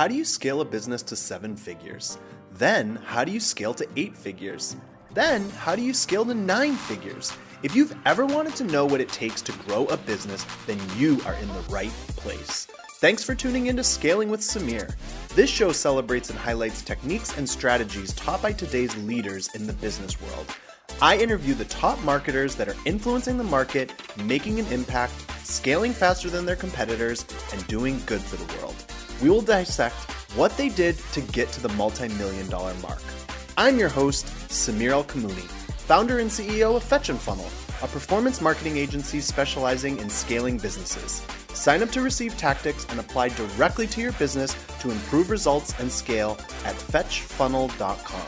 How do you scale a business to seven figures? Then, how do you scale to eight figures? Then, how do you scale to nine figures? If you've ever wanted to know what it takes to grow a business, then you are in the right place. Thanks for tuning in to Scaling with Samir. This show celebrates and highlights techniques and strategies taught by today's leaders in the business world. I interview the top marketers that are influencing the market, making an impact, scaling faster than their competitors, and doing good for the world. We will dissect what they did to get to the multi million dollar mark. I'm your host, Samir ElKamouny, founder and CEO of Fetch and Funnel, a performance marketing agency specializing in scaling businesses. Sign up to receive tactics and apply directly to your business to improve results and scale at fetchfunnel.com.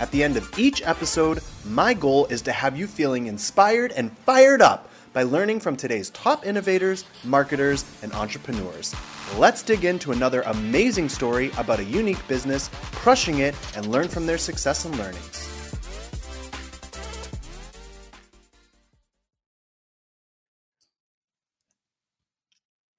At the end of each episode, my goal is to have you feeling inspired and fired up by learning from today's top innovators, marketers, and entrepreneurs. Let's dig into another amazing story about a unique business crushing it and learn from their success and learnings.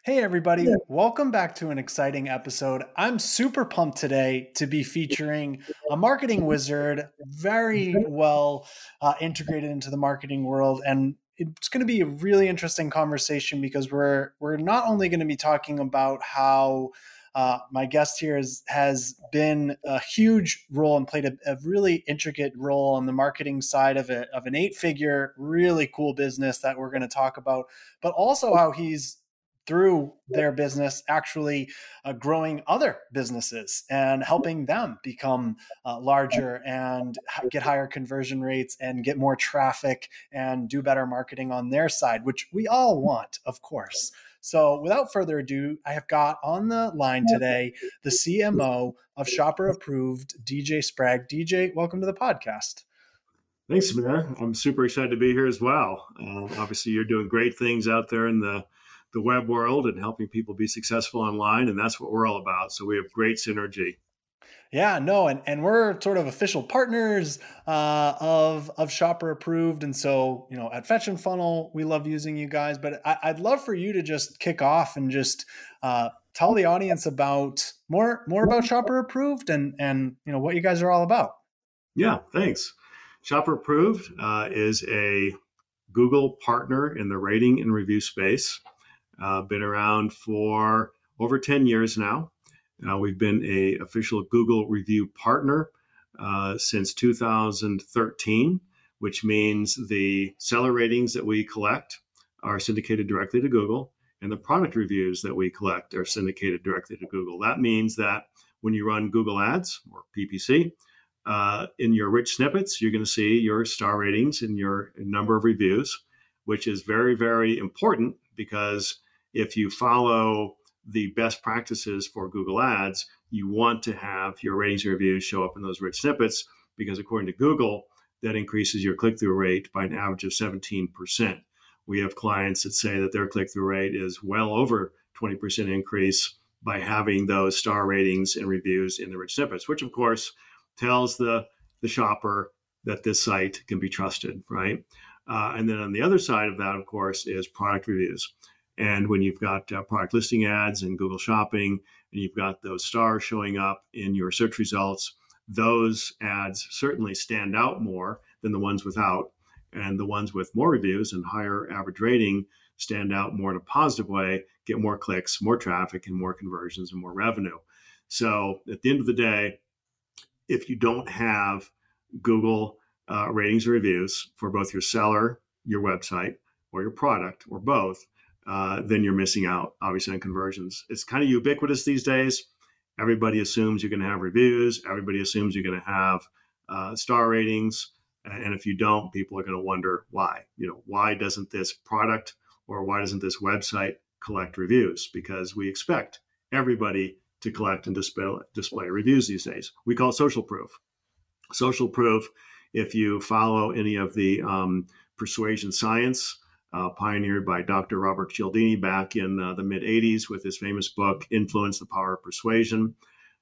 Hey, everybody. Yeah. Welcome back to an exciting episode. I'm super pumped today to be featuring a marketing wizard, very well uh, integrated into the marketing world. And it's going to be a really interesting conversation because we're we're not only going to be talking about how uh, my guest here is, has been a huge role and played a, a, really intricate role on the marketing side of it of an eight figure really cool business that we're going to talk about but also how he's through their business actually uh, growing other businesses and helping them become uh, larger and get higher conversion rates and get more traffic and do better marketing on their side which we all want of course. So without further ado i have got on the line today the cmo of shopper approved dj sprague. Dj welcome to the podcast. Thanks, man. I'm super excited to be here as well. Uh, obviously, you're doing great things out there in the the web world and helping people be successful online. And that's what we're all about. So we have great synergy. Yeah, no, and, and we're sort of official partners uh, of of Shopper Approved, and so you know at Fetch and Funnel we love using you guys. But I, would love for you to just kick off and just uh, tell the audience about more more about Shopper Approved and and you know what you guys are all about. Yeah, thanks. Shopper Approved uh, is a Google partner in the rating and review space. Uh, been around for over 10 years now. Uh, we've been a official Google review partner uh, since 2013, which means the seller ratings that we collect are syndicated directly to Google, and the product reviews that we collect are syndicated directly to Google. That means that when you run Google Ads or PPC, uh, in your rich snippets, you're going to see your star ratings and your number of reviews, which is very, very important because if you follow the best practices for Google Ads, you want to have your ratings and reviews show up in those rich snippets because according to Google, that increases your click through rate by an average of 17%. We have clients that say that their click through rate is well over 20% increase by having those star ratings and reviews in the rich snippets, which of course tells the, the shopper that this site can be trusted, right? Uh, and then on the other side of that, of course, is product reviews. And when you've got uh, product listing ads and Google Shopping, and you've got those stars showing up in your search results, those ads certainly stand out more than the ones without. And the ones with more reviews and higher average rating stand out more in a positive way, get more clicks, more traffic, and more conversions and more revenue. So at the end of the day, if you don't have Google uh, ratings or reviews for both your seller, your website, or your product, or both, uh, then you're missing out, obviously, on conversions. It's kind of ubiquitous these days. Everybody assumes you're going to have reviews. Everybody assumes you're going to have uh, star ratings. And if you don't, people are going to wonder why. You know, why doesn't this product or why doesn't this website collect reviews? Because we expect everybody to collect and display, display reviews these days. We call it social proof. Social proof, if you follow any of the um, persuasion science, uh, pioneered by Dr. Robert Cialdini back in uh, the mid 80s with his famous book, Influence the Power of Persuasion.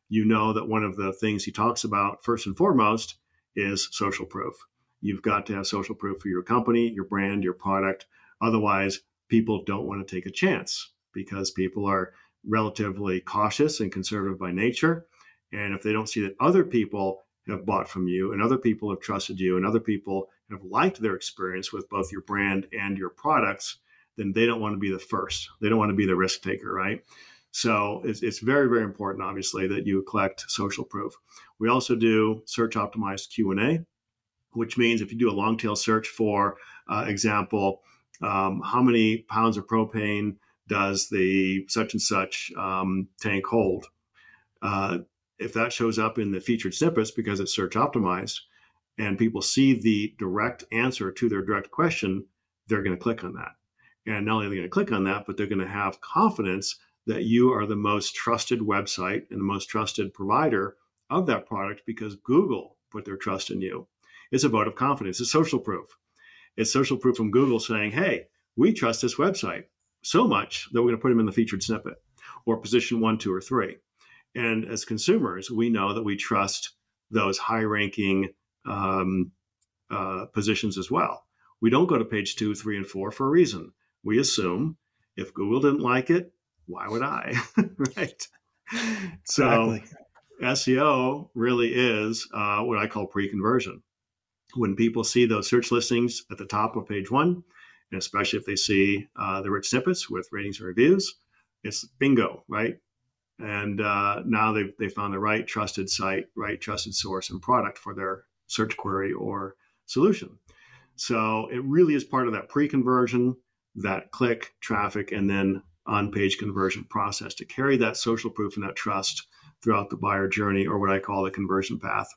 You know that one of the things he talks about, first and foremost, is social proof. You've got to have social proof for your company, your brand, your product. Otherwise, people don't want to take a chance because people are relatively cautious and conservative by nature. And if they don't see that other people have bought from you and other people have trusted you and other people have liked their experience with both your brand and your products, then they don't want to be the first. They don't want to be the risk taker, right? So it's, it's very, very important, obviously, that you collect social proof. We also do search optimized Q&A, which means if you do a long tail search for uh, example, um, how many pounds of propane does the such and such um, tank hold? Uh, if that shows up in the featured snippets because it's search optimized and people see the direct answer to their direct question, they're going to click on that. And not only are they going to click on that, but they're going to have confidence that you are the most trusted website and the most trusted provider of that product because Google put their trust in you. It's a vote of confidence. It's social proof. It's social proof from Google saying, hey, we trust this website so much that we're going to put them in the featured snippet or position one, two, or three. And as consumers, we know that we trust those high ranking um, uh, positions as well. We don't go to page two, three, and four for a reason. We assume if Google didn't like it, why would I? right. So exactly. SEO really is uh, what I call pre conversion. When people see those search listings at the top of page one, and especially if they see uh, the rich snippets with ratings and reviews, it's bingo, right? And uh, now they've, they found the right trusted site, right trusted source and product for their search query or solution. So it really is part of that pre conversion, that click traffic, and then on page conversion process to carry that social proof and that trust throughout the buyer journey or what I call the conversion path.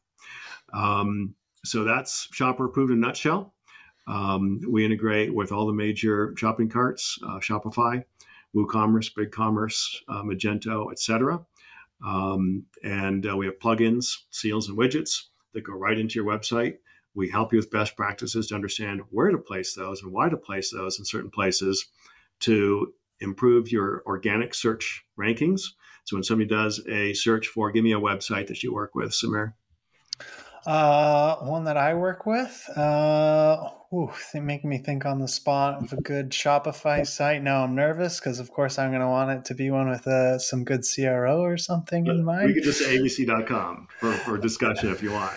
Um, so that's Shopper Approved in a nutshell. Um, we integrate with all the major shopping carts, uh, Shopify, WooCommerce, BigCommerce, uh, Magento, etc. Um, and uh, we have plugins, seals, and widgets that go right into your website. We help you with best practices to understand where to place those and why to place those in certain places to improve your organic search rankings. So when somebody does a search for, give me a website that you work with, Samir. Uh, one that I work with. Uh, ooh, they make me think on the spot of a good Shopify site. Now I'm nervous because, of course, I'm going to want it to be one with uh, some good CRO or something in mind. We could just say abc.com for, for discussion if you want.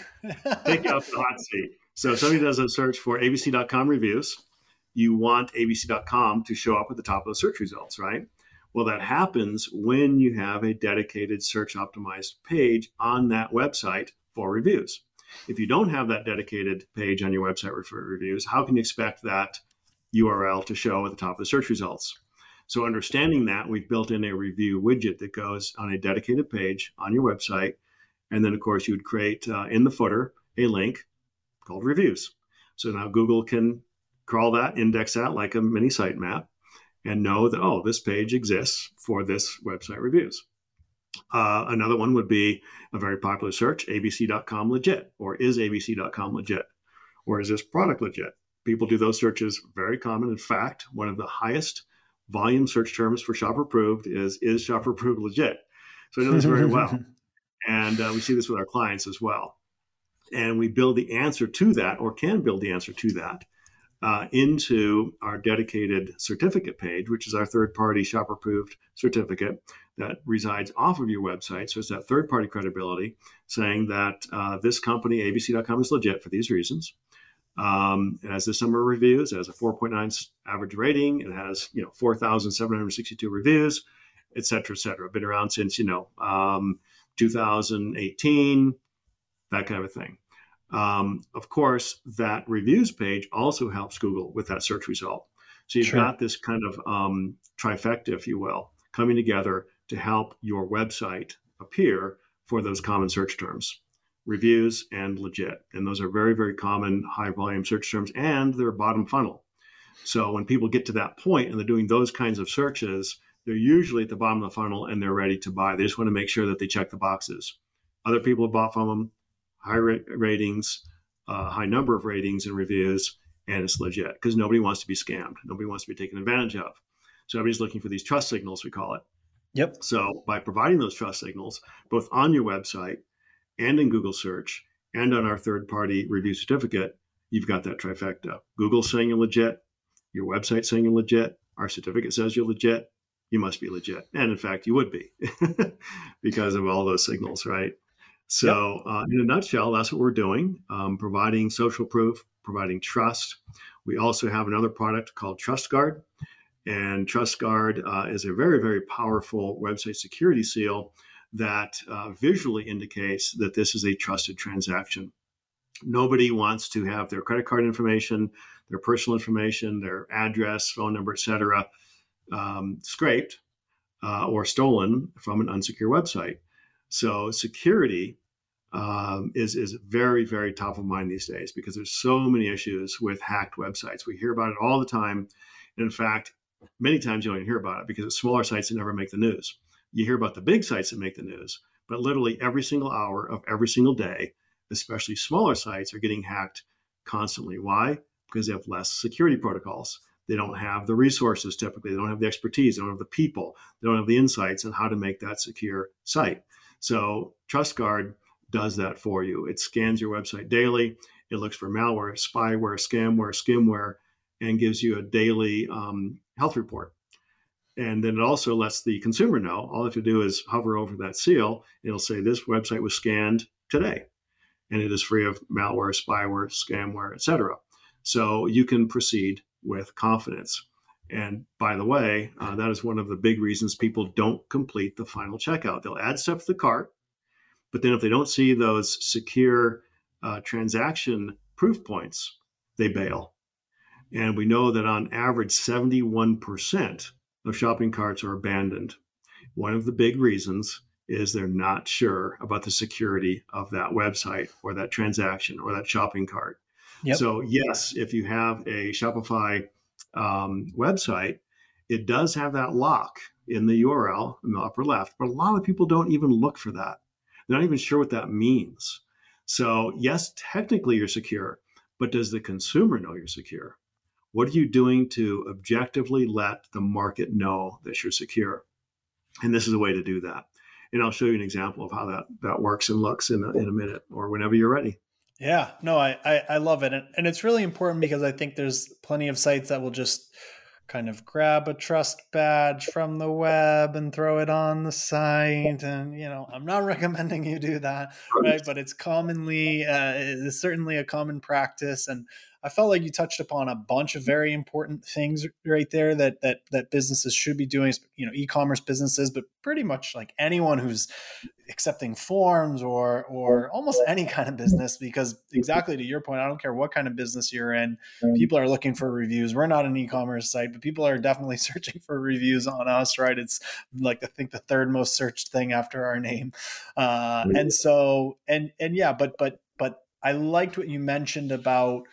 Take you off the hot seat. So if somebody does a search for abc.com reviews, you want abc.com to show up at the top of the search results, right? Well, that happens when you have a dedicated search optimized page on that website for reviews. If you don't have that dedicated page on your website for reviews, how can you expect that URL to show at the top of the search results? So, understanding that, we've built in a review widget that goes on a dedicated page on your website. And then, of course, you would create uh, in the footer a link called reviews. So now Google can crawl that, index that like a mini sitemap, and know that, oh, this page exists for this website reviews. Uh, another one would be a very popular search abc.com legit, or is abc.com legit, or is this product legit? People do those searches very common. In fact, one of the highest volume search terms for shopper approved is is shopper approved legit. So I know this very well. And uh, we see this with our clients as well. And we build the answer to that, or can build the answer to that, uh, into our dedicated certificate page, which is our third party shopper approved certificate that resides off of your website. So it's that third party credibility saying that uh, this company, abc.com, is legit for these reasons. Um, it has this number of reviews. It has a 4.9 average rating. It has you know 4,762 reviews, et cetera, et cetera. Been around since you know um, 2018, that kind of a thing. Um, of course, that reviews page also helps Google with that search result. So you've sure. got this kind of um, trifecta, if you will, coming together to help your website appear for those common search terms reviews and legit. And those are very, very common high volume search terms and they're bottom funnel. So when people get to that point and they're doing those kinds of searches, they're usually at the bottom of the funnel and they're ready to buy. They just want to make sure that they check the boxes. Other people have bought from them, high ratings, uh, high number of ratings and reviews, and it's legit because nobody wants to be scammed. Nobody wants to be taken advantage of. So everybody's looking for these trust signals, we call it. Yep. So by providing those trust signals, both on your website and in Google search and on our third party review certificate, you've got that trifecta. Google saying you're legit, your website saying you're legit, our certificate says you're legit, you must be legit. And in fact, you would be because of all those signals, right? So, yep. uh, in a nutshell, that's what we're doing um, providing social proof, providing trust. We also have another product called TrustGuard. And TrustGuard uh, is a very, very powerful website security seal that uh, visually indicates that this is a trusted transaction. Nobody wants to have their credit card information, their personal information, their address, phone number, etc., um, scraped uh, or stolen from an unsecure website. So security um, is is very very top of mind these days because there's so many issues with hacked websites. We hear about it all the time. In fact, many times you don't even hear about it because it's smaller sites that never make the news. You hear about the big sites that make the news, but literally every single hour of every single day, especially smaller sites, are getting hacked constantly. Why? Because they have less security protocols. They don't have the resources typically. They don't have the expertise. They don't have the people. They don't have the insights on how to make that secure site. So TrustGuard does that for you. It scans your website daily. It looks for malware, spyware, scamware, skimware, and gives you a daily um, health report. And then it also lets the consumer know. All you have to do is hover over that seal. It'll say this website was scanned today, and it is free of malware, spyware, scamware, etc. So you can proceed with confidence. And by the way, uh, that is one of the big reasons people don't complete the final checkout. They'll add stuff to the cart, but then if they don't see those secure uh, transaction proof points, they bail. And we know that on average, 71% of shopping carts are abandoned. One of the big reasons is they're not sure about the security of that website or that transaction or that shopping cart. Yep. So, yes, if you have a Shopify um, website, it does have that lock in the URL in the upper left, but a lot of people don't even look for that. They're not even sure what that means. So, yes, technically you're secure, but does the consumer know you're secure? What are you doing to objectively let the market know that you're secure? And this is a way to do that. And I'll show you an example of how that, that works and looks in a, in a minute or whenever you're ready. Yeah, no, I, I, I love it. And, and it's really important because I think there's plenty of sites that will just kind of grab a trust badge from the web and throw it on the site. And, you know, I'm not recommending you do that, right? But it's commonly, uh, it's certainly a common practice. And I felt like you touched upon a bunch of very important things right there that that that businesses should be doing. You know, e-commerce businesses, but pretty much like anyone who's accepting forms or or almost any kind of business. Because exactly to your point, I don't care what kind of business you're in, people are looking for reviews. We're not an e-commerce site, but people are definitely searching for reviews on us. Right? It's like I think the third most searched thing after our name, uh, and so and and yeah, but but but I liked what you mentioned about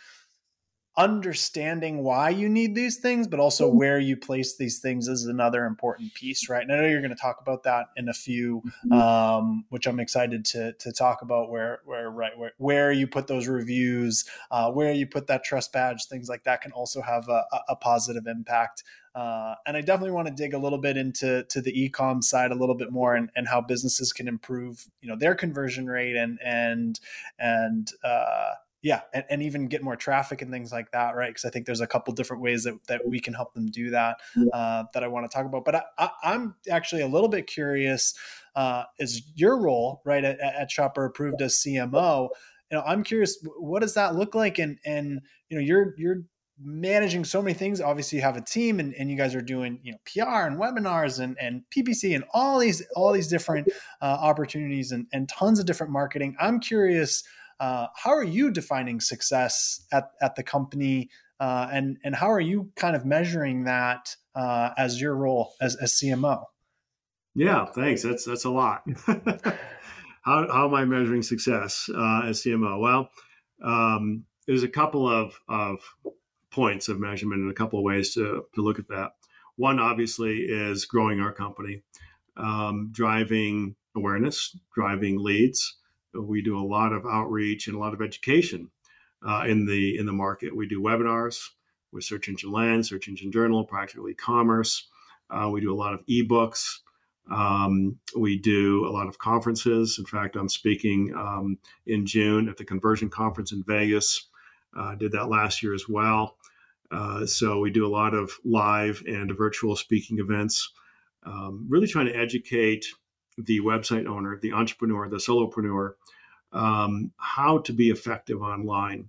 understanding why you need these things, but also mm-hmm. where you place these things is another important piece, right? And I know you're going to talk about that in a few, mm-hmm. um, which I'm excited to to talk about where where right where, where you put those reviews, uh, where you put that trust badge, things like that can also have a, a positive impact. Uh, and I definitely want to dig a little bit into to the ecom side a little bit more and, and how businesses can improve, you know, their conversion rate and and and uh, yeah and, and even get more traffic and things like that right? Because i think there's a couple different ways that, that we can help them do that uh, that i want to talk about. But I, am actually a little bit curious uh, is your role right at, at shopper approved as cmo you know i'm curious what does that look like? And and you know you're you're managing so many things. Obviously you have a team and, and you guys are doing you know pr and webinars and, and ppc and all these all these different uh, opportunities and, and tons of different marketing. I'm curious uh, how are you defining success at, at the company? Uh, and, and how are you kind of measuring that uh, as your role as, as CMO? Yeah, thanks. That's, that's a lot. how, how am I measuring success uh, as CMO? Well, um, there's a couple of, of points of measurement and a couple of ways to, to look at that. One, obviously, is growing our company, um, driving awareness, driving leads, we do a lot of outreach and a lot of education uh, in the in the market. We do webinars with Search Engine Land, Search Engine Journal, Practical E-commerce. Uh, we do a lot of ebooks. Um, we do a lot of conferences. In fact, I'm speaking um, in June at the Conversion Conference in Vegas. Uh, did that last year as well. Uh, so we do a lot of live and virtual speaking events. um, really trying to educate the website owner, the entrepreneur, the solopreneur, um, how to be effective online.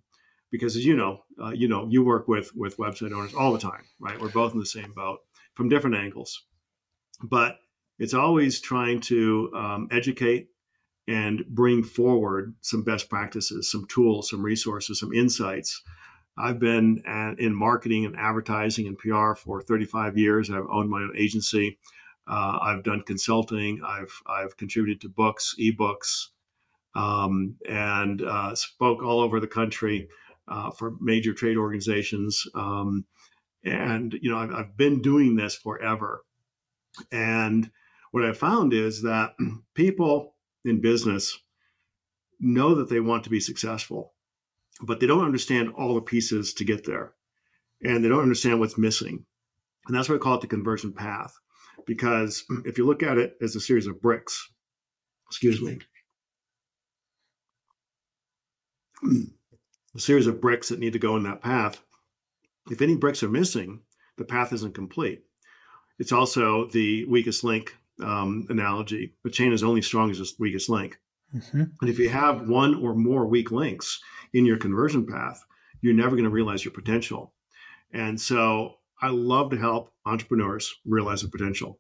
Because as you know, uh, you know, you work with with website owners all the time, right? We're both in the same boat from different angles, but it's always trying to um, educate and bring forward some best practices, some tools, some resources, some insights. I've been at, in marketing and advertising and PR for 35 years. I've owned my own agency. Uh, I've done consulting. I've I've contributed to books, ebooks, um, and uh, spoke all over the country uh, for major trade organizations. Um, and you know, I've, I've been doing this forever. And what I found is that people in business know that they want to be successful, but they don't understand all the pieces to get there, and they don't understand what's missing. And that's why I call it the conversion path because if you look at it as a series of bricks, excuse me, a series of bricks that need to go in that path, if any bricks are missing, the path isn't complete. It's also the weakest link um, analogy. The chain is only strong as its weakest link. Mm-hmm. And if you have one or more weak links in your conversion path, you're never going to realize your potential. And so I love to help entrepreneurs realize their potential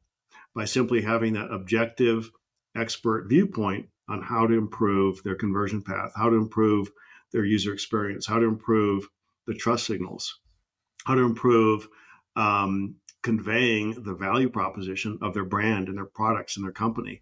by simply having that objective expert viewpoint on how to improve their conversion path, how to improve their user experience, how to improve the trust signals, how to improve um, conveying the value proposition of their brand and their products and their company.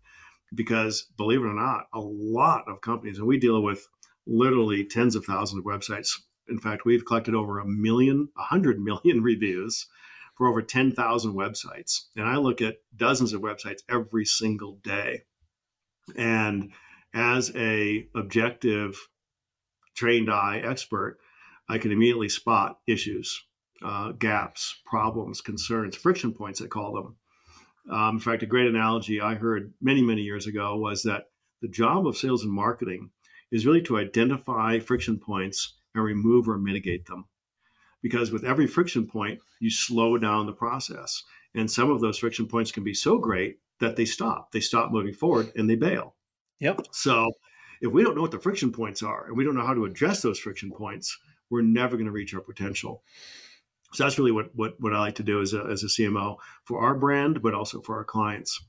Because believe it or not, a lot of companies, and we deal with literally tens of thousands of websites in fact, we've collected over a million, a hundred million reviews for over 10,000 websites. And I look at dozens of websites every single day. And as a objective trained eye expert, I can immediately spot issues, uh, gaps, problems, concerns, friction points, I call them. Um, in fact, a great analogy I heard many, many years ago was that the job of sales and marketing is really to identify friction points and remove or mitigate them. Because with every friction point, you slow down the process. And some of those friction points can be so great that they stop. They stop moving forward and they bail. Yep. So if we don't know what the friction points are and we don't know how to address those friction points, we're never going to reach our potential. So that's really what, what, what I like to do as a, as a CMO for our brand, but also for our clients.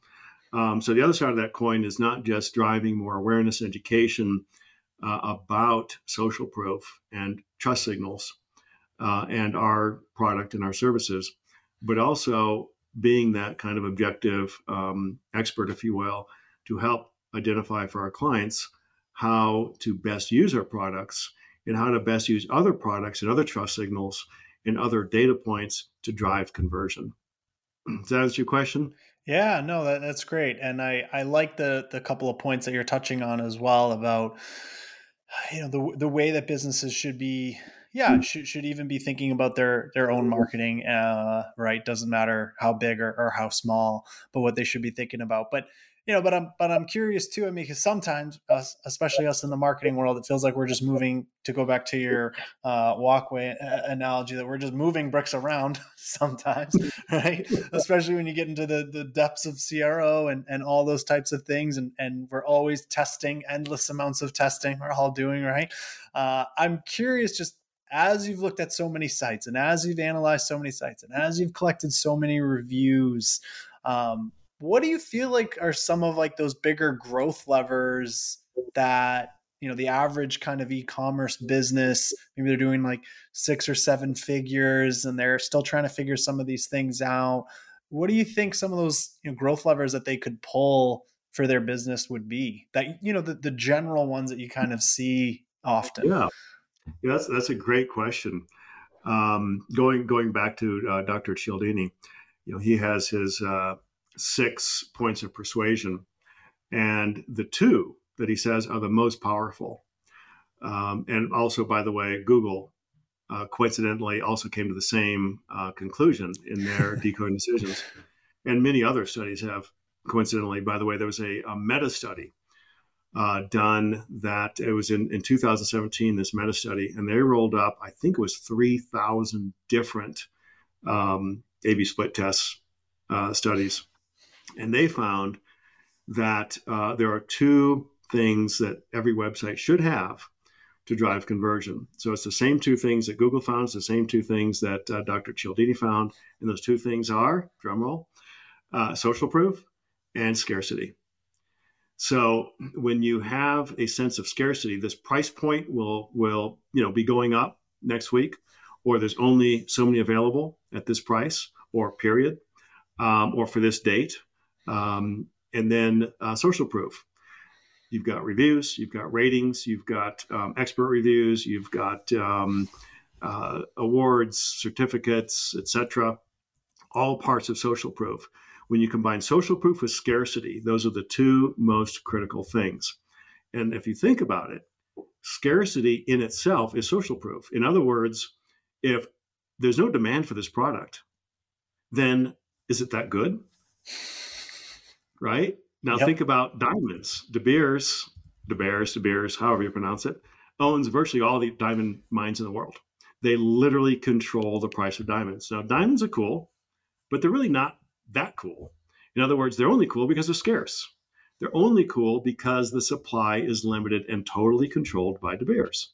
Um, so the other side of that coin is not just driving more awareness and education uh, about social proof and trust signals uh, and our product and our services, but also being that kind of objective um, expert, if you will, to help identify for our clients how to best use our products and how to best use other products and other trust signals and other data points to drive conversion. Does that answer your question? Yeah, no, that, that's great, and I I like the the couple of points that you're touching on as well about you know the the way that businesses should be yeah should, should even be thinking about their their own marketing uh, right doesn't matter how big or, or how small but what they should be thinking about but you know, but I'm but I'm curious too. I mean, because sometimes us, especially us in the marketing world, it feels like we're just moving. To go back to your uh, walkway analogy, that we're just moving bricks around sometimes, right? especially when you get into the the depths of CRO and and all those types of things, and and we're always testing endless amounts of testing. We're all doing right. Uh, I'm curious, just as you've looked at so many sites and as you've analyzed so many sites and as you've collected so many reviews um, what do you feel like are some of like those bigger growth levers that you know the average kind of e-commerce business maybe they're doing like six or seven figures and they're still trying to figure some of these things out? What do you think some of those you know, growth levers that they could pull for their business would be that you know the, the general ones that you kind of see often? Yeah, yeah that's that's a great question um, going going back to uh, dr cialdini you know he has his uh, six points of persuasion. And the two that he says are the most powerful. Um, and also, by the way, Google uh, coincidentally also came to the same uh, conclusion in their decoding decisions. And many other studies have coincidentally, by the way, there was a, a meta study uh, done that it was in, in 2017, this meta study, and they rolled up, I think it was 3,000 different um, A B split tests uh, studies and they found that uh, there are two things that every website should have to drive conversion. So it's the same two things that Google found, it's the same two things that uh, Dr. Cialdini found, and those two things are drumroll, uh, social proof and scarcity. So when you have a sense of scarcity, this price point will will you know be going up next week, or there's only so many available at this price or period, um, or for this date, um, and then uh, social proof. You've got reviews, you've got ratings, you've got um, expert reviews, you've got um, uh, awards, certificates, etc. All parts of social proof. When you combine social proof with scarcity, those are the two most critical things. And if you think about it, scarcity in itself is social proof. In other words, if there's no demand for this product, then is it that good? Right? Now yep. think about diamonds. De Beers, De Beers, De Beers, however you pronounce it, owns virtually all the diamond mines in the world. They literally control the price of diamonds. Now diamonds are cool, but they're really not that cool. In other words, they're only cool because they're scarce. They're only cool because the supply is limited and totally controlled by De Beers.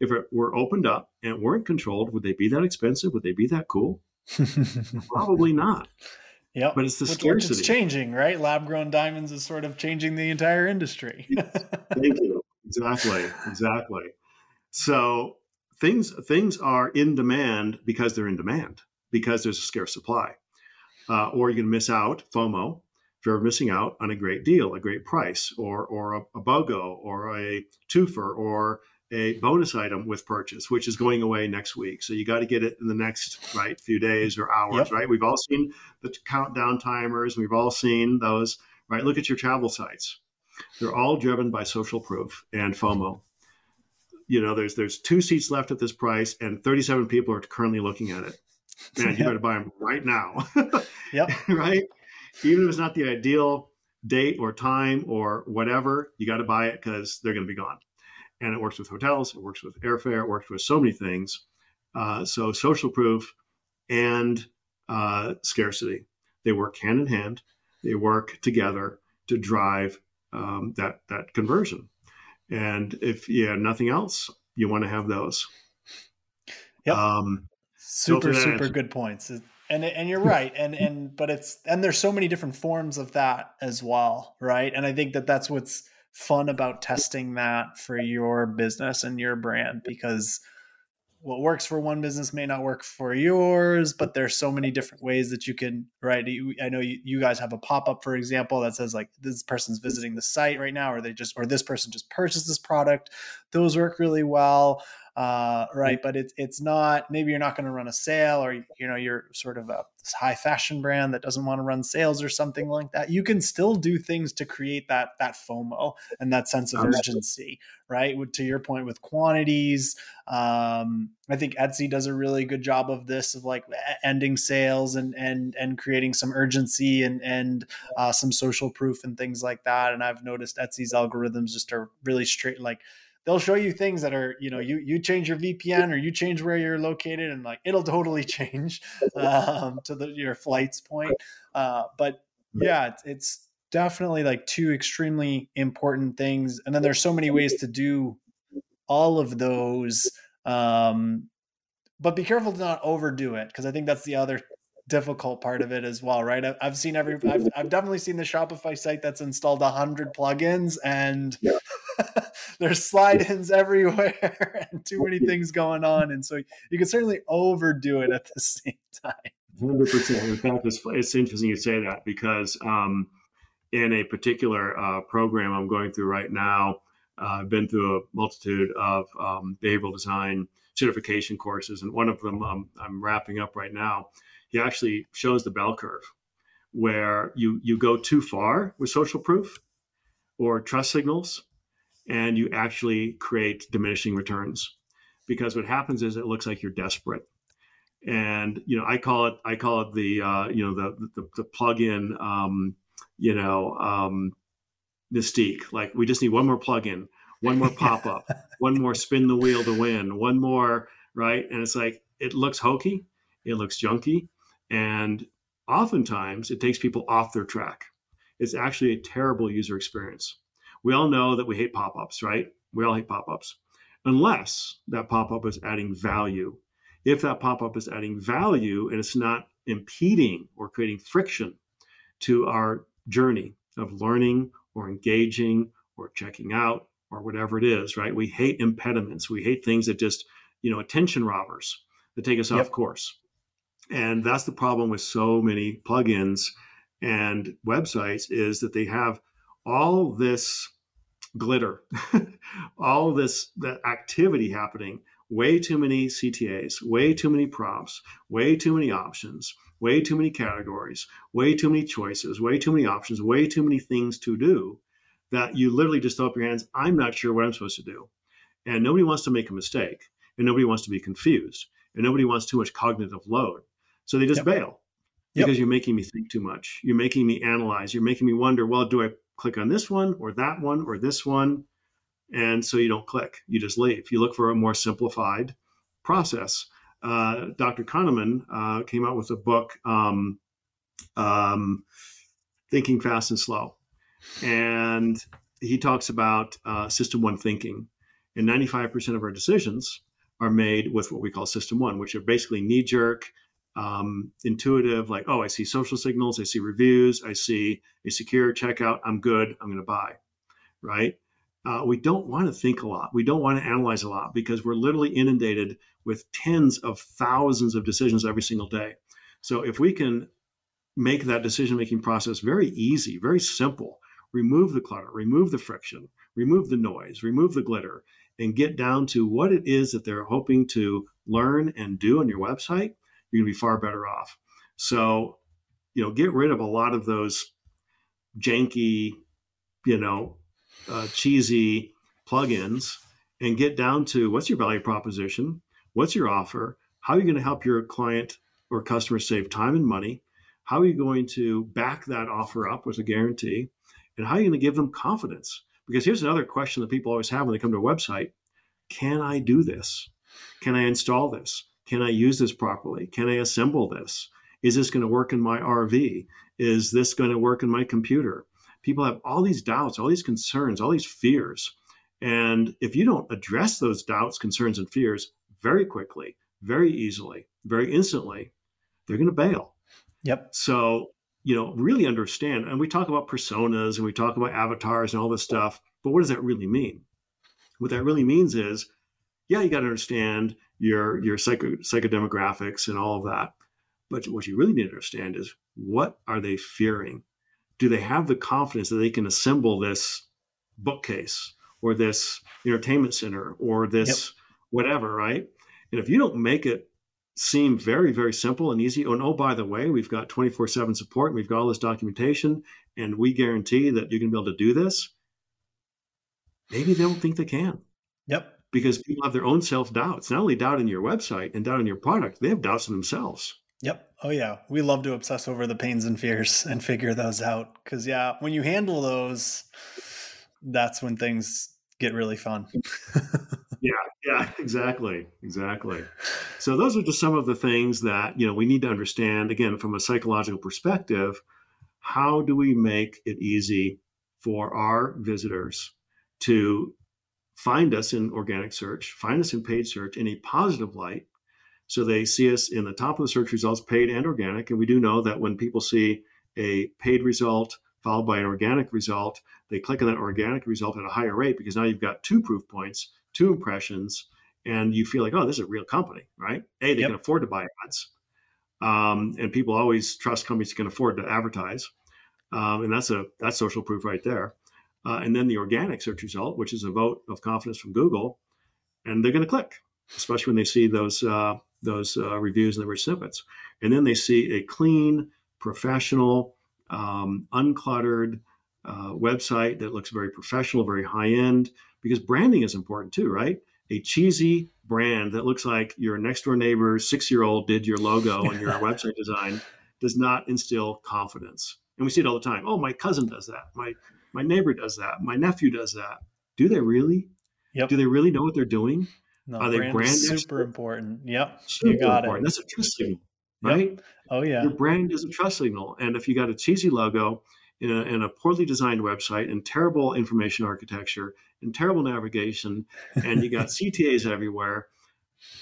If it were opened up and weren't controlled, would they be that expensive? Would they be that cool? Probably not. Yeah, but it's the which, scarcity. Which it's changing, right? Lab grown diamonds is sort of changing the entire industry. Thank you. Exactly. Exactly. So things things are in demand because they're in demand because there's a scarce supply uh, or you're going to miss out FOMO. Fear of missing out on a great deal, a great price, or or a, a BOGO, or a twofer, or a bonus item with purchase, which is going away next week. So you got to get it in the next right few days or hours, yep. right? We've all seen the countdown timers. We've all seen those, right? Look at your travel sites; they're all driven by social proof and FOMO. You know, there's there's two seats left at this price, and 37 people are currently looking at it man, you better buy them right now. yep. right? Even if it's not the ideal date or time or whatever, you got to buy it because they're going to be gone. And it works with hotels, it works with airfare, it works with so many things. Uh, so social proof and uh, scarcity, they work hand in hand. They work together to drive um, that that conversion. And if you have nothing else, you want to have those. Yep. Um, super super good points. And and you're right and and but it's and there's so many different forms of that as well right? And i think that that's what's fun about testing that for your business and your brand because what works for one business may not work for yours but there's so many different ways that you can right? I know you, you guys have a pop-up for example that says like this person's visiting the site right now or they just or this person just purchased this product. Those work really well uh, right? But it's it's not. Maybe you're not going to run a sale, or you know, you're sort of a high fashion brand that doesn't want to run sales or something like that. You can still do things to create that that FOMO and that sense of urgency, right? To your point with quantities, um, I think Etsy does a really good job of this, of like ending sales and and and creating some urgency and and uh, some social proof and things like that. And I've noticed Etsy's algorithms just are really straight, like they'll show you things that are you know you you change your VPN or you change where you're located and like it'll totally change um, to the your flights point. Uh, but yeah, it's, definitely like two extremely important things, and then there's so many ways to do all of those. Um, but be careful to not overdo it because I think that's the other difficult part of it as well, right? I've seen every, I've, I've definitely seen the Shopify site that's installed a hundred plugins and yeah. there's slide-ins everywhere and too many things going on. And so you can certainly overdo it at the same time. 100%. In fact, it's, it's interesting you say that because um, in a particular uh, program I'm going through right now, uh, I've been through a multitude of um, behavioral design certification courses, and one of them um, I'm wrapping up right now he actually shows the bell curve where you you go too far with social proof or trust signals and you actually create diminishing returns. Because what happens is it looks like you're desperate. And you know i call it i call it the uh, you know the the, the plug-in um, you know um, mystique. Like we just need one more plug-in one more pop-up one more spin the wheel to win one more right? And it's like it looks hokey it looks junky and oftentimes it takes people off their track. It's actually a terrible user experience. We all know that we hate pop ups, right? We all hate pop ups, unless that pop up is adding value. If that pop up is adding value and it's not impeding or creating friction to our journey of learning or engaging or checking out or whatever it is, right? We hate impediments. We hate things that just, you know, attention robbers that take us yep. off course. And that's the problem with so many plugins and websites is that they have all this glitter, all this that activity happening, way too many CTAs, way too many prompts, way too many options, way too many categories, way too many choices, way too many options, way too many things to do that you literally just throw up your hands. I'm not sure what I'm supposed to do. And nobody wants to make a mistake and nobody wants to be confused and nobody wants too much cognitive load. So they just yep. bail because yep. you're making me think too much. You're making me analyze. You're making me wonder, well, do I click on this one or that one or this one? And so you don't click, you just leave. You look for a more simplified process. Uh, Dr. Kahneman uh, came out with a book, um, um, Thinking Fast and Slow. And he talks about uh, system one thinking. And 95% of our decisions are made with what we call system one, which are basically knee jerk, um, intuitive, like, oh, I see social signals, I see reviews, I see a secure checkout, I'm good, I'm going to buy, right? Uh, we don't want to think a lot. We don't want to analyze a lot because we're literally inundated with tens of thousands of decisions every single day. So if we can make that decision making process very easy, very simple, remove the clutter, remove the friction, remove the noise, remove the glitter, and get down to what it is that they're hoping to learn and do on your website, you're going to be far better off. So, you know, get rid of a lot of those janky, you know, uh, cheesy plugins and get down to what's your value proposition, what's your offer, how are you going to help your client or customer save time and money, how are you going to back that offer up with a guarantee, and how are you going to give them confidence? Because here's another question that people always have when they come to a website Can I do this? Can I install this? Can I use this properly? Can I assemble this? Is this going to work in my RV? Is this going to work in my computer? People have all these doubts, all these concerns, all these fears. And if you don't address those doubts, concerns, and fears very quickly, very easily, very instantly, they're going to bail. Yep. So you know, really understand. And we talk about personas and we talk about avatars and all this stuff, but what does that really mean? What that really means is, yeah, you got to understand your your psycho psychodemographics and all of that. But what you really need to understand is what are they fearing? Do they have the confidence that they can assemble this bookcase or this entertainment center or this yep. whatever, right? And if you don't make it seem very, very simple and easy. Oh, and oh, by the way, we've got 24 7 support and we've got all this documentation, and we guarantee that you're going to be able to do this. Maybe they don't think they can. Yep. Because people have their own self doubts, not only doubt in your website and doubt in your product, they have doubts in themselves. Yep. Oh, yeah. We love to obsess over the pains and fears and figure those out. Because, yeah, when you handle those, that's when things get really fun. yeah, yeah, exactly, exactly. So those are just some of the things that you know we need to understand. Again, from a psychological perspective, how do we make it easy for our visitors to find us in organic search, find us in paid search in a positive light, so they see us in the top of the search results, paid and organic. And we do know that when people see a paid result followed by an organic result, they click on that organic result at a higher rate because now you've got two proof points two impressions, and you feel like, oh, this is a real company, right? A, they yep. can afford to buy ads. Um, and people always trust companies can afford to advertise. Um, and that's a that's social proof right there. Uh, and then the organic search result, which is a vote of confidence from Google, and they're going to click, especially when they see those uh, those uh, reviews and the rich snippets. And then they see a clean, professional, um, uncluttered uh, website that looks very professional, very high end, because branding is important too, right? A cheesy brand that looks like your next door neighbor's six year old did your logo and your website design does not instill confidence. And we see it all the time. Oh, my cousin does that. My my neighbor does that. My nephew does that. Do they really? Yep. Do they really know what they're doing? No, Are they brand, brand super expert? important? Yep. Super you got important. it. That's a trust signal, right? Yep. Oh yeah. Your brand is a trust signal. And if you got a cheesy logo in a, in a poorly designed website and terrible information architecture and terrible navigation, and you got CTAs everywhere,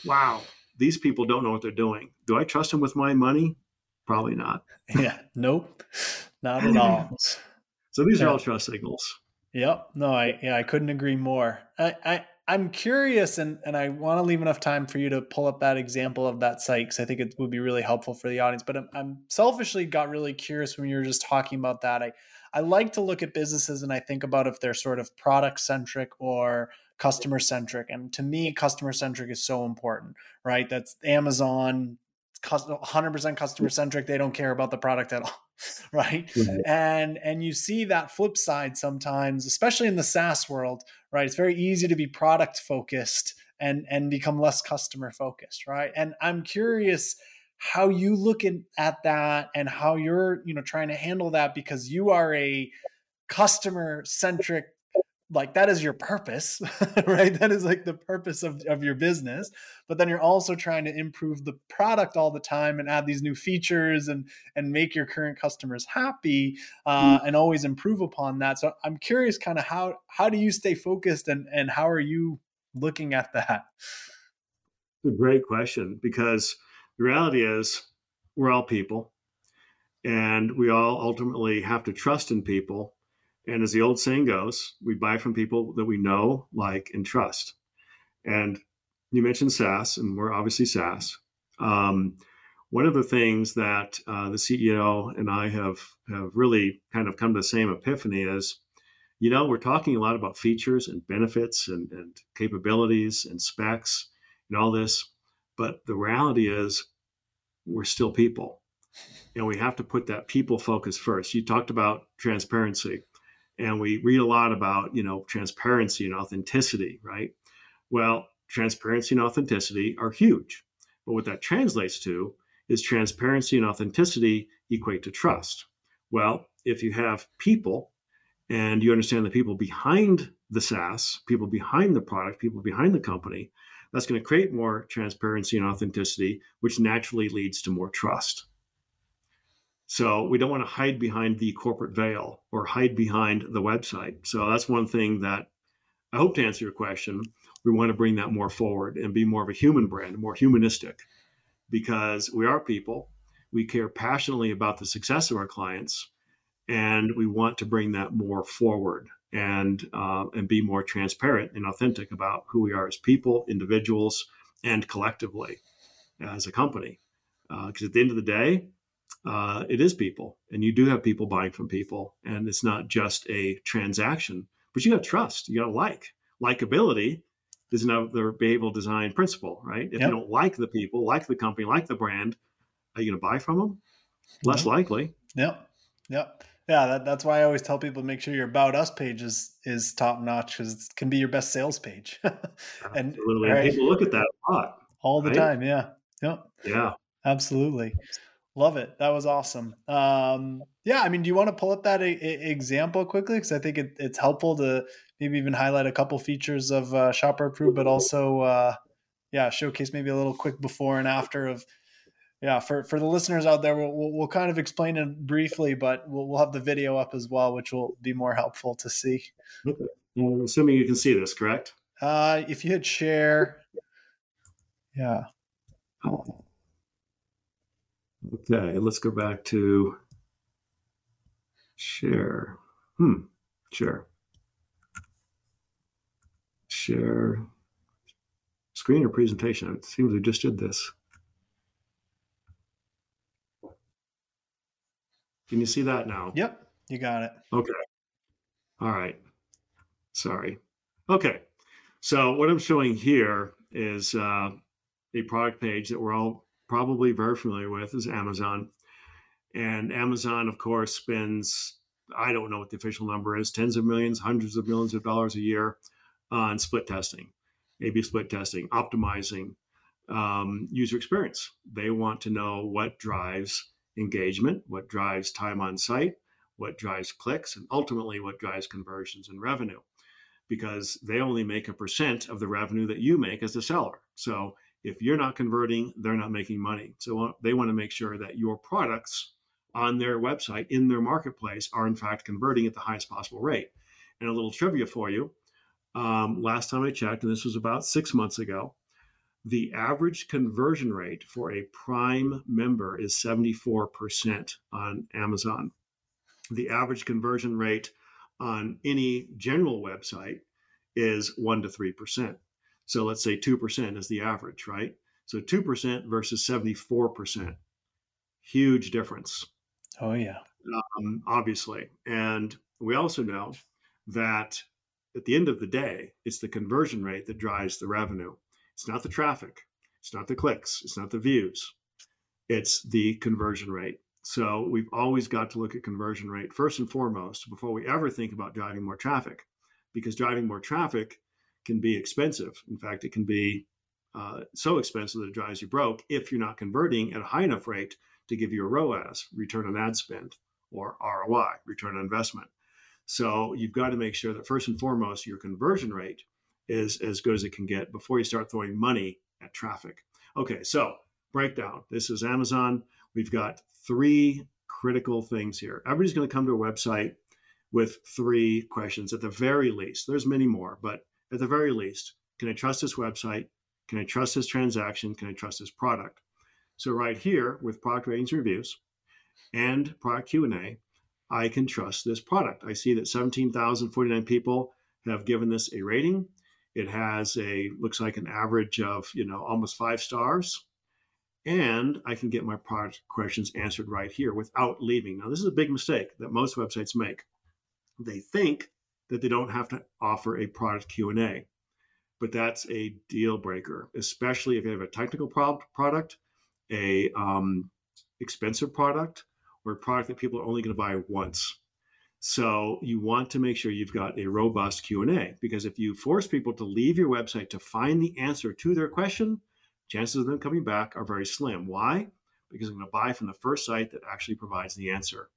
wow, these people don't know what they're doing. Do I trust them with my money? Probably not. Yeah. Nope. Not at all. So these Yeah. are all trust signals. Yep. No, I yeah, I couldn't agree more. I, I I'm curious and and I want to leave enough time for you to pull up that example of that site because I think it would be really helpful for the audience. But I'm, I'm selfishly got really curious when you were just talking about that. I I like to look at businesses and I think about if they're sort of product centric or customer centric. And to me, customer centric is so important, right? That's Amazon, 100% customer centric. They don't care about the product at all, right? Right. and and you see that flip side sometimes especially in the SaaS world right it's very easy to be product focused and and become less customer focused right and I'm curious how you look in, at that and how you're you know trying to handle that because you are a customer centric like that is your purpose right? That is like the purpose of, of your business but then you're also trying to improve the product all the time and add these new features and and make your current customers happy uh, and always improve upon that. So i'm curious kind of how how do you stay focused and and how are you looking at that? It's a great question because the reality is we're all people and we all ultimately have to trust in people. And as the old saying goes, we buy from people that we know, like, and trust. And you mentioned SaaS, and we're obviously SaaS. Um, one of the things that uh, the CEO and I have have really kind of come to the same epiphany is, you know, we're talking a lot about features and benefits and, and capabilities and specs and all this, but the reality is we're still people and we have to put that people focus first you talked about transparency and we read a lot about you know transparency and authenticity right well transparency and authenticity are huge but what that translates to is transparency and authenticity equate to trust well if you have people and you understand the people behind the SaaS, people behind the product, people behind the company, that's going to create more transparency and authenticity, which naturally leads to more trust. So we don't want to hide behind the corporate veil or hide behind the website. So that's one thing that I hope to answer your question. We want to bring that more forward and be more of a human brand, more humanistic, because we are people. We care passionately about the success of our clients, and we want to bring that more forward and uh, and be more transparent and authentic about who we are as people, individuals, and collectively as a company. Because at the end of the day, uh, it is people, and you do have people buying from people, and it's not just a transaction, but you got trust, you got to like. Likability is another behavioral design principle, right? If Yep. you don't like the people, like the company, like the brand, are you going to buy from them? Less No. likely. Yep. Yep. Yeah, that, that's why I always tell people to make sure your about us page is is top notch because it can be your best sales page. and Absolutely. right. People look at that a lot. all the right? time. Yeah. Yep. Yeah. Absolutely. Love it. That was awesome. Um, yeah, I mean, do you want to pull up that e- e- example quickly? Because I think it, it's helpful to maybe even highlight a couple features of uh, Shopper Approved, but also, uh, yeah, showcase maybe a little quick before and after of, yeah, for, for the listeners out there, we'll, we'll, we'll kind of explain it briefly, but we'll, we'll have the video up as well, which will be more helpful to see. I'm assuming you can see this, correct? Uh, if you hit share, yeah. Okay, let's go back to share. Hmm, share. Share screen or presentation. It seems we just did this. Can you see that now? Yep, you got it. Okay. All right. Sorry. Okay. So what I'm showing here is uh, a product page that we're all probably very familiar with is Amazon. And Amazon, of course, spends, I don't know what the official number is, tens of millions, hundreds of millions of dollars a year on split testing, A/B split testing, optimizing um, user experience. They want to know what drives engagement, what drives time on site, what drives clicks, and ultimately what drives conversions and revenue. Because they only make a percent of the revenue that you make as a seller. So If you're not converting, they're not making money. So they want to make sure that your products on their website in their marketplace are in fact converting at the highest possible rate. And a little trivia for you um, last time I checked, and this was about six months ago, the average conversion rate for a Prime member is 74% on Amazon. The average conversion rate on any general website is 1 to 3%. So let's say 2% is the average, right? So 2% versus 74%. Huge difference. Oh, yeah. Um, obviously. And we also know that at the end of the day, it's the conversion rate that drives the revenue. It's not the traffic, it's not the clicks, it's not the views, it's the conversion rate. So we've always got to look at conversion rate first and foremost before we ever think about driving more traffic, because driving more traffic can be expensive. In fact, it can be uh, so expensive that it drives you broke if you're not converting at a high enough rate to give you a ROAS, return on ad spend, or ROI, return on investment. So you've got to make sure that first and foremost, your conversion rate is as good as it can get before you start throwing money at traffic. Okay, so breakdown. This is Amazon. We've got three critical things here. Everybody's going to come to a website with three questions at the very least. There's many more, but at the very least, can I trust this website? Can I trust this transaction? Can I trust this product? So right here with product ratings and reviews and product Q&A, I can trust this product. I see that 17,049 people have given this a rating. It has a looks like an average of, you know, almost 5 stars. And I can get my product questions answered right here without leaving. Now, this is a big mistake that most websites make. They think that they don't have to offer a product Q&A. But that's a deal breaker, especially if you have a technical product, a um, expensive product, or a product that people are only going to buy once. So you want to make sure you've got a robust Q&A because if you force people to leave your website to find the answer to their question, chances of them coming back are very slim. Why? Because I'm going to buy from the first site that actually provides the answer.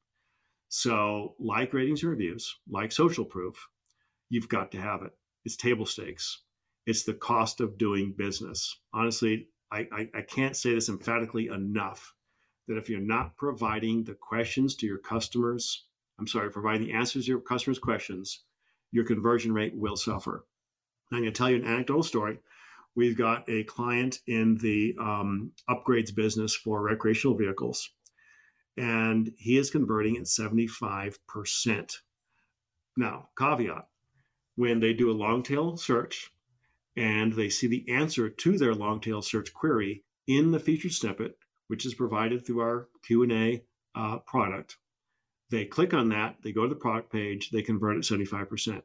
So, like ratings and reviews, like social proof, you've got to have it. It's table stakes. It's the cost of doing business. Honestly, I, I, I can't say this emphatically enough that if you're not providing the questions to your customers, I'm sorry, providing the answers to your customers' questions, your conversion rate will suffer. I'm going to tell you an anecdotal story. We've got a client in the um, upgrades business for recreational vehicles, and he is converting at 75%. Now, caveat when they do a long tail search and they see the answer to their long tail search query in the featured snippet, which is provided through our Q&A uh, product. They click on that, they go to the product page, they convert at 75%.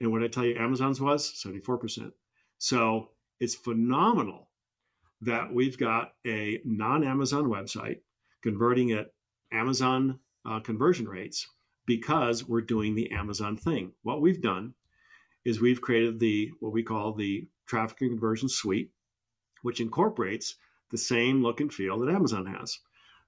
And what I tell you, Amazon's was 74%. So it's phenomenal that we've got a non Amazon website converting at Amazon uh, conversion rates because we're doing the Amazon thing. What we've done is we've created the what we call the traffic and conversion suite, which incorporates the same look and feel that Amazon has.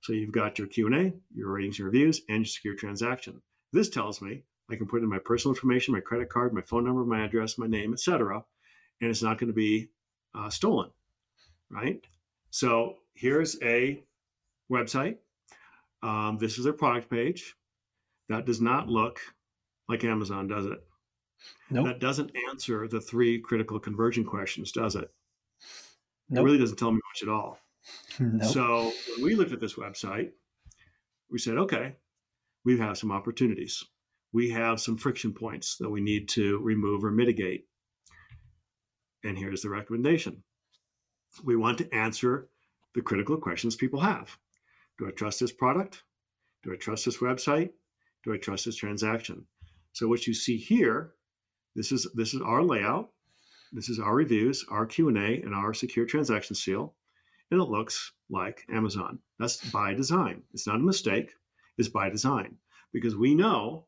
So you've got your Q&A, your ratings and reviews, and your secure transaction. This tells me I can put in my personal information, my credit card, my phone number, my address, my name, etc., and it's not going to be uh, stolen, right? So here's a website. Um, this is their product page. That does not look like Amazon, does it? Nope. That doesn't answer the three critical conversion questions, does it? Nope. It really doesn't tell me much at all. Nope. So when we looked at this website, we said, okay, we have some opportunities. We have some friction points that we need to remove or mitigate. And here's the recommendation we want to answer the critical questions people have Do I trust this product? Do I trust this website? Do I trust this transaction? So what you see here, this is this is our layout. This is our reviews, our Q&A, and our secure transaction seal. And it looks like Amazon. That's by design. It's not a mistake. It's by design because we know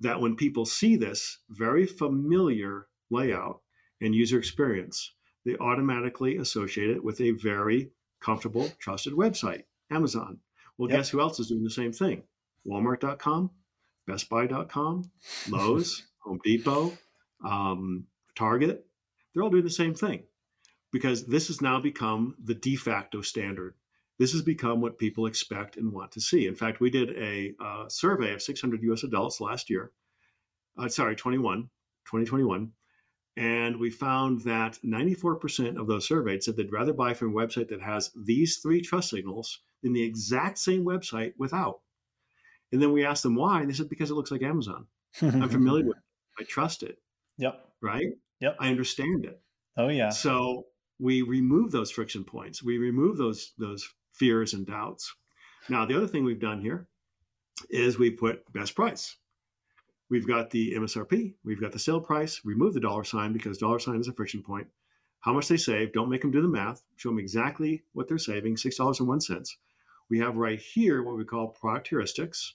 that when people see this very familiar layout and user experience, they automatically associate it with a very comfortable, trusted website, Amazon. Well, Yep. guess who else is doing the same thing? Walmart.com, BestBuy.com, Lowe's, Home Depot, um, Target. They're all doing the same thing. because this has now become the de facto standard. This has become what people expect and want to see. In fact, we did a uh, survey of 600 US adults last year. Uh, sorry, 21, 2021. And we found that 94% of those surveyed said they'd rather buy from a website that has these three trust signals than the exact same website without. And then we asked them why. And they said, because it looks like Amazon. I'm familiar with it. I trust it. Yep. Right? Yep. I understand it. Oh yeah. So we remove those friction points. We remove those those fears and doubts. Now, the other thing we've done here is we put best price. We've got the MSRP, we've got the sale price, remove the dollar sign because dollar sign is a friction point. How much they save, don't make them do the math, show them exactly what they're saving, $6.01. We have right here what we call product heuristics,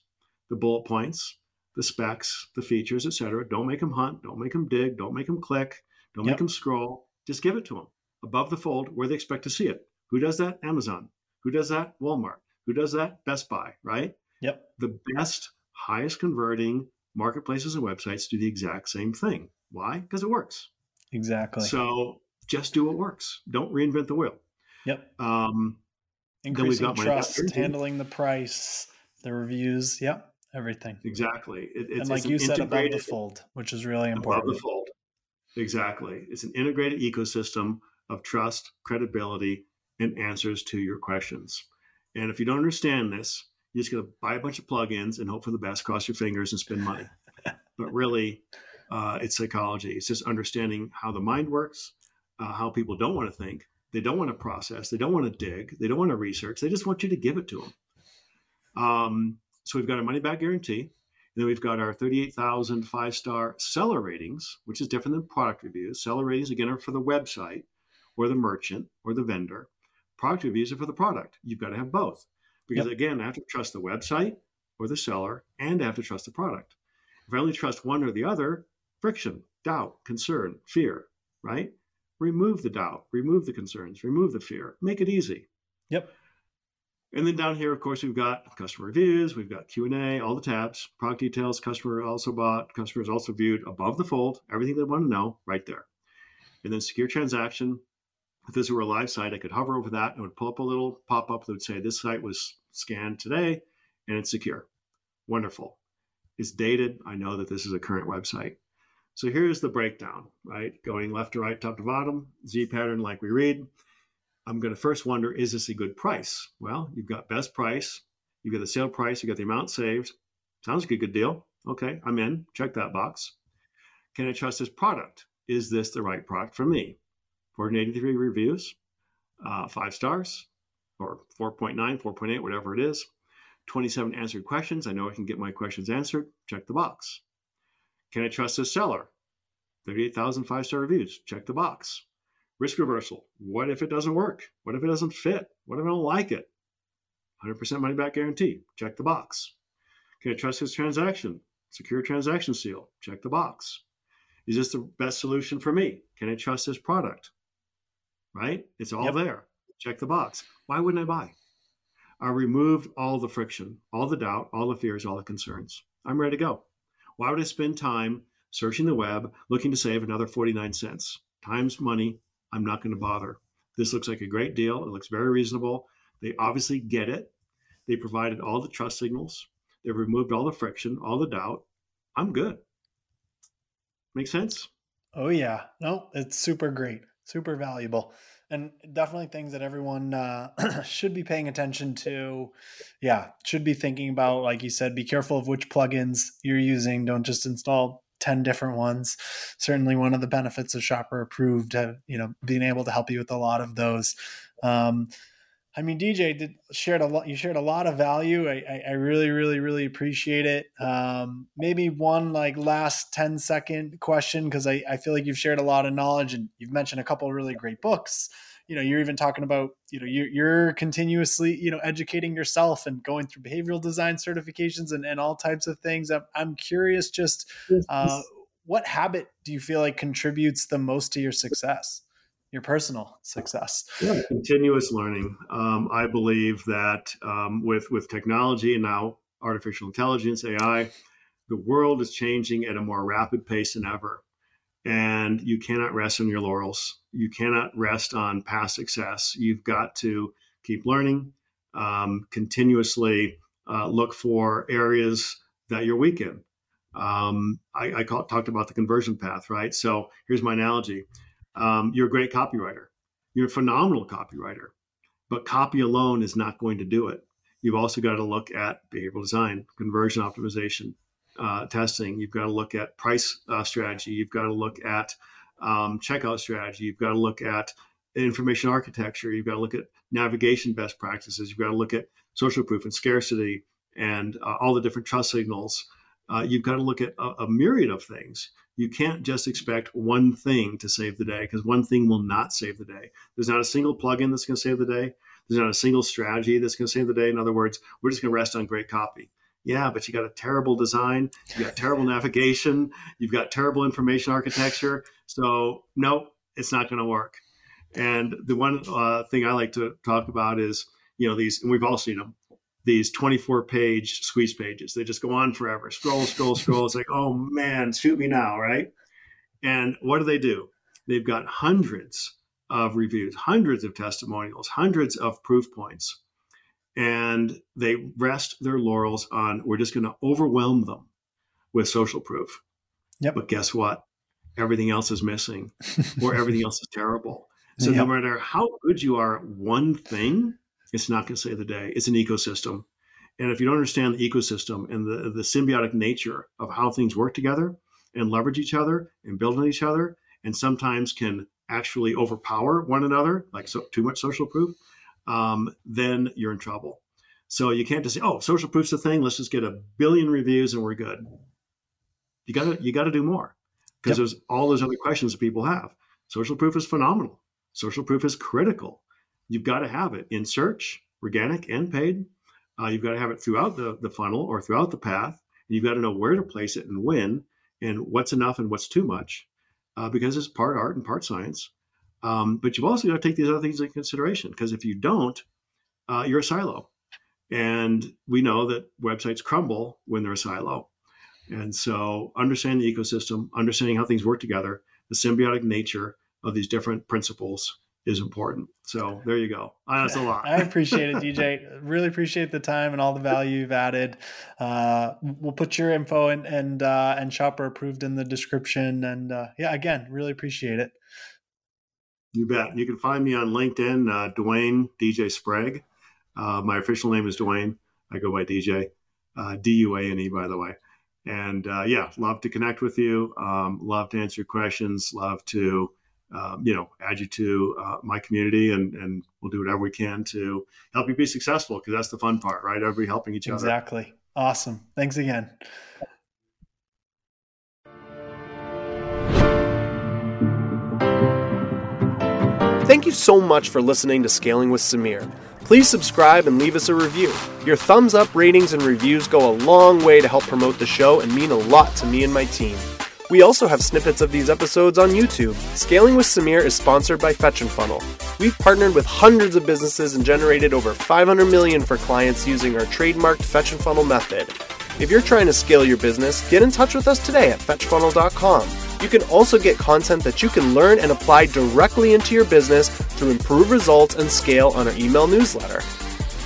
the bullet points, the specs, the features, etc. Don't make them hunt, don't make them dig, don't make them click, don't yep. make them scroll. Just give it to them above the fold where they expect to see it. Who does that? Amazon. Who does that? Walmart. Who does that? Best Buy, right? Yep. The best, highest converting marketplaces and websites do the exact same thing. Why? Because it works. Exactly. So just do what works. Don't reinvent the wheel. Yep. Um, Increasing trust, handling the price, the reviews. Yep. Everything. Exactly. It, and like you said, above the fold, which is really important. Above the fold. Exactly. It's an integrated ecosystem of trust, credibility, and answers to your questions. And if you don't understand this, you're just going to buy a bunch of plugins and hope for the best, cross your fingers, and spend money. but really, uh, it's psychology. It's just understanding how the mind works, uh, how people don't want to think. They don't want to process. They don't want to dig. They don't want to research. They just want you to give it to them. Um, so we've got a money back guarantee. And then we've got our 38,000 five star seller ratings, which is different than product reviews. Seller ratings, again, are for the website or the merchant or the vendor. Product reviews are for the product. You've got to have both. Because yep. again, I have to trust the website or the seller and I have to trust the product. If I only trust one or the other, friction, doubt, concern, fear, right? Remove the doubt, remove the concerns, remove the fear, make it easy. Yep. And then down here, of course, we've got customer reviews, we've got Q&A, all the tabs, product details, customer also bought, customers also viewed above the fold, everything they want to know right there. And then secure transaction, if this were a live site, I could hover over that and it would pull up a little pop up that would say this site was scanned today and it's secure. Wonderful. It's dated. I know that this is a current website. So here's the breakdown, right? Going left to right, top to bottom, Z pattern like we read. I'm going to first wonder is this a good price? Well, you've got best price, you've got the sale price, you've got the amount saved. Sounds like a good deal. Okay, I'm in. Check that box. Can I trust this product? Is this the right product for me? 483 reviews, uh, five stars, or 4.9, 4.8, whatever it is. 27 answered questions. I know I can get my questions answered. Check the box. Can I trust this seller? 38,000 five star reviews. Check the box. Risk reversal. What if it doesn't work? What if it doesn't fit? What if I don't like it? 100% money back guarantee. Check the box. Can I trust this transaction? Secure transaction seal. Check the box. Is this the best solution for me? Can I trust this product? right? It's all yep. there. Check the box. Why wouldn't I buy? I removed all the friction, all the doubt, all the fears, all the concerns. I'm ready to go. Why would I spend time searching the web looking to save another 49 cents? Time's money. I'm not going to bother. This looks like a great deal. It looks very reasonable. They obviously get it. They provided all the trust signals. They've removed all the friction, all the doubt. I'm good. Make sense? Oh, yeah. No, it's super great super valuable and definitely things that everyone uh, should be paying attention to. Yeah should be thinking about like you said be careful of which plugins you're using. Don't just install 10 different ones. Certainly one of the benefits of Shopper Approved have you know being able to help you with a lot of those. Um, I mean, DJ did shared a lot. You shared a lot of value. I, I, I really, really, really appreciate it. Um, maybe one like last 10 second question because I, I feel like you've shared a lot of knowledge and you've mentioned a couple of really great books. You know, you're even talking about you know you're, you're continuously you know educating yourself and going through behavioral design certifications and, and all types of things. I'm, I'm curious, just uh, what habit do you feel like contributes the most to your success? Your personal success? Yeah, continuous learning. Um, I believe that um, with with technology and now artificial intelligence, AI, the world is changing at a more rapid pace than ever. and you cannot rest on your laurels. You cannot rest on past success. You've got to keep learning, um, continuously uh, look for areas that you're weak in. Um, I, I call, talked about the conversion path, right? So here's my analogy um, you're a great copywriter, you're a phenomenal copywriter, but copy alone is not going to do it. You've also got to look at behavioral design, conversion optimization, uh, testing. You've got to look at price uh, strategy. You've got to look at um, checkout strategy. You've got to look at information architecture. You've got to look at navigation best practices. You've got to look at social proof and scarcity and uh, all the different trust signals. Uh, you've got to look at a, a, myriad of things. You can't just expect one thing to save the day because one thing will not save the day. There's not a single plugin that's going to save the day. There's not a single strategy that's going to save the day. In other words, we're just going to rest on great copy. Yeah, but you got a terrible design, you got terrible navigation, you've got terrible information architecture. So, no, it's not going to work. And the one uh, thing I like to talk about is, you know, these, and we've all seen them, these 24 page squeeze pages. They just go on forever. Scroll, scroll, scroll. It's like, oh man, shoot me now, right? And what do they do? They've got hundreds of reviews, hundreds of testimonials, hundreds of proof points. And they rest their laurels on we're just going to overwhelm them with social proof. Yep. But guess what? Everything else is missing or everything else is terrible. So yep. no matter how good you are at one thing, it's not going to save the day. It's an ecosystem. And if you don't understand the ecosystem and the, the symbiotic nature of how things work together and leverage each other and build on each other, and sometimes can actually overpower one another, like so, too much social proof, um, then you're in trouble. So you can't just say, "Oh, social proof's a thing. Let's just get a billion reviews and we're good." You got to you got to do more because yep. there's all those other questions that people have. Social proof is phenomenal. Social proof is critical you've got to have it in search, organic and paid. Uh, you've got to have it throughout the, the funnel or throughout the path. You've got to know where to place it and when, and what's enough and what's too much, uh, because it's part art and part science. Um, but you've also got to take these other things into consideration because if you don't, uh, you're a silo. And we know that websites crumble when they're a silo. And so, understanding the ecosystem, understanding how things work together, the symbiotic nature of these different principles is important. So there you go. That's a lot. I appreciate it, DJ. really appreciate the time and all the value you've added. Uh, we'll put your info and and uh, and Shopper Approved in the description. And uh, yeah, again, really appreciate it. You bet. You can find me on LinkedIn, uh, Duane DJ Sprague. Uh, my official name is Duane. I go by DJ, uh, D U A N E, by the way. And uh, yeah, love to connect with you. Um, love to answer questions. Love to um, you know, add you to uh, my community, and and we'll do whatever we can to help you be successful because that's the fun part, right? Everybody helping each exactly. other. Exactly. Awesome. Thanks again. Thank you so much for listening to Scaling with Samir. Please subscribe and leave us a review. Your thumbs up, ratings, and reviews go a long way to help promote the show and mean a lot to me and my team. We also have snippets of these episodes on YouTube. Scaling with Samir is sponsored by Fetch and Funnel. We've partnered with hundreds of businesses and generated over 500 million for clients using our trademarked Fetch and Funnel method. If you're trying to scale your business, get in touch with us today at fetchfunnel.com. You can also get content that you can learn and apply directly into your business to improve results and scale on our email newsletter.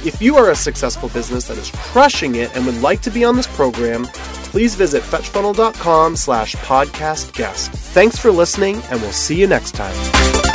If you are a successful business that is crushing it and would like to be on this program, please visit fetchfunnel.com slash podcast guest. Thanks for listening, and we'll see you next time.